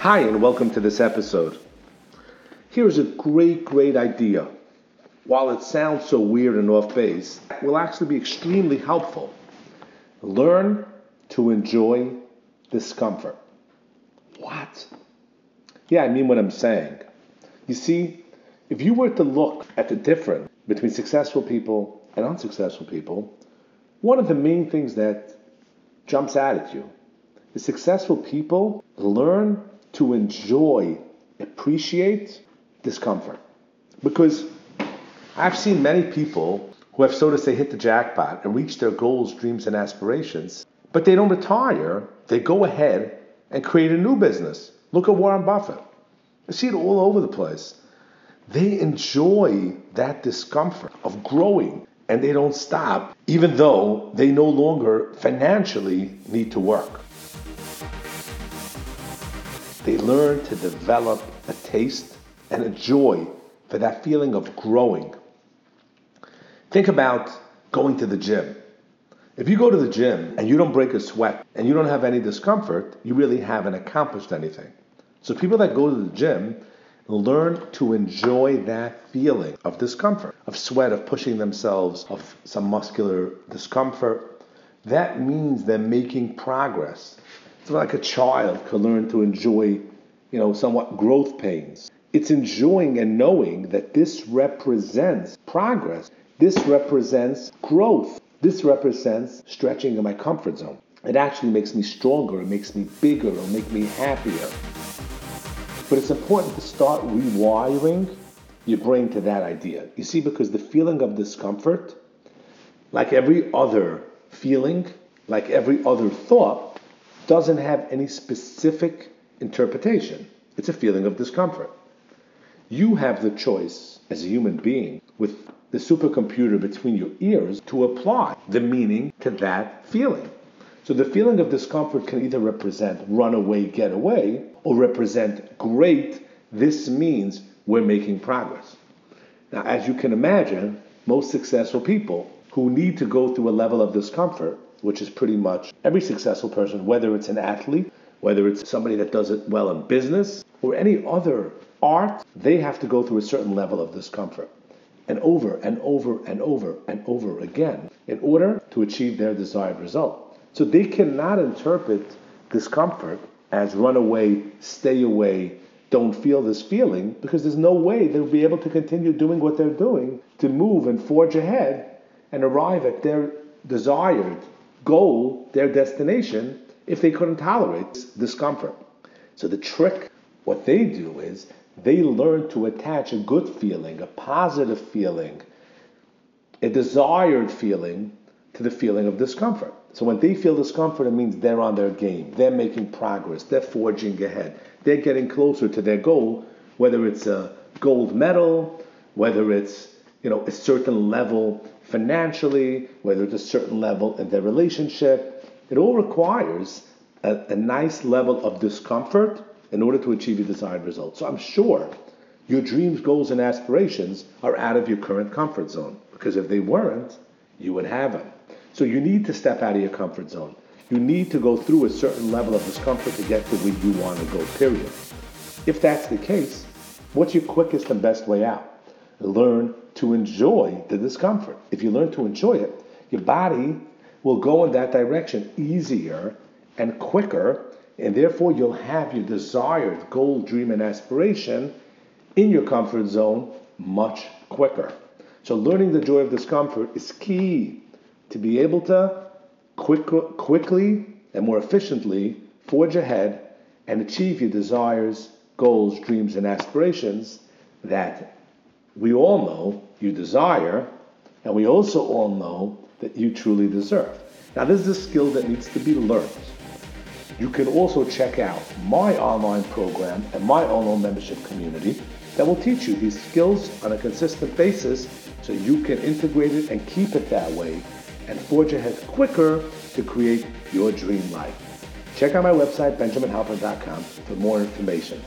Hi, and welcome to this episode. Here's a great, great idea. While it sounds so weird and off base, it will actually be extremely helpful. Learn to enjoy discomfort. What? Yeah, I mean what I'm saying. You see, if you were to look at the difference between successful people and unsuccessful people, one of the main things that jumps out at you is successful people learn to enjoy, appreciate discomfort. Because I've seen many people who have, so to say, hit the jackpot and reached their goals, dreams, and aspirations, but they don't retire. They go ahead and create a new business. Look at Warren Buffett. I see it all over the place. They enjoy that discomfort of growing and they don't stop, even though they no longer financially need to work. They learn to develop a taste and a joy for that feeling of growing. Think about going to the gym. If you go to the gym and you don't break a sweat and you don't have any discomfort, you really haven't accomplished anything. So people that go to the gym learn to enjoy that feeling of discomfort, of sweat, of pushing themselves, of some muscular discomfort. That means they're making progress. Like a child can learn to enjoy, you know, somewhat growth pains. It's enjoying and knowing that this represents progress. This represents growth. This represents stretching in my comfort zone. It actually makes me stronger, it makes me bigger, it'll make me happier. But it's important to start rewiring your brain to that idea. You see, because the feeling of discomfort, like every other feeling, like every other thought, doesn't have any specific interpretation. It's a feeling of discomfort. You have the choice as a human being with the supercomputer between your ears to apply the meaning to that feeling. So the feeling of discomfort can either represent run away, get away, or represent great, this means we're making progress. Now, as you can imagine, most successful people who need to go through a level of discomfort, which is pretty much every successful person, whether it's an athlete, whether it's somebody that does it well in business, or any other art, they have to go through a certain level of discomfort. And over and over and over and over again in order to achieve their desired result. So they cannot interpret discomfort as run away, stay away, don't feel this feeling, because there's no way they'll be able to continue doing what they're doing to move and forge ahead and arrive at their desired goal, their destination, if they couldn't tolerate discomfort. So the trick, what they do is they learn to attach a good feeling, a positive feeling, a desired feeling to the feeling of discomfort. So when they feel discomfort, it means they're on their game, they're making progress, they're forging ahead, they're getting closer to their goal, whether it's a gold medal, whether it's you know a certain level financially, whether it's a certain level in their relationship. It all requires a, a nice level of discomfort in order to achieve your desired result. So I'm sure your dreams, goals, and aspirations are out of your current comfort zone because if they weren't, you would have them. So you need to step out of your comfort zone. You need to go through a certain level of discomfort to get to where you want to go, period. If that's the case, what's your quickest and best way out? Learn to enjoy the discomfort. If you learn to enjoy it, your body will go in that direction easier and quicker, and therefore you'll have your desired goal, dream, and aspiration in your comfort zone much quicker. So, learning the joy of discomfort is key to be able to quick, quickly and more efficiently forge ahead and achieve your desires, goals, dreams, and aspirations that we all know you desire, and we also all know that you truly deserve. Now, this is a skill that needs to be learned. you can also check out my online program and my online membership community that will teach you these skills on a consistent basis so you can integrate it and keep it that way and forge ahead quicker to create your dream life. Check out my website, benjaminhalpern.com, for more information.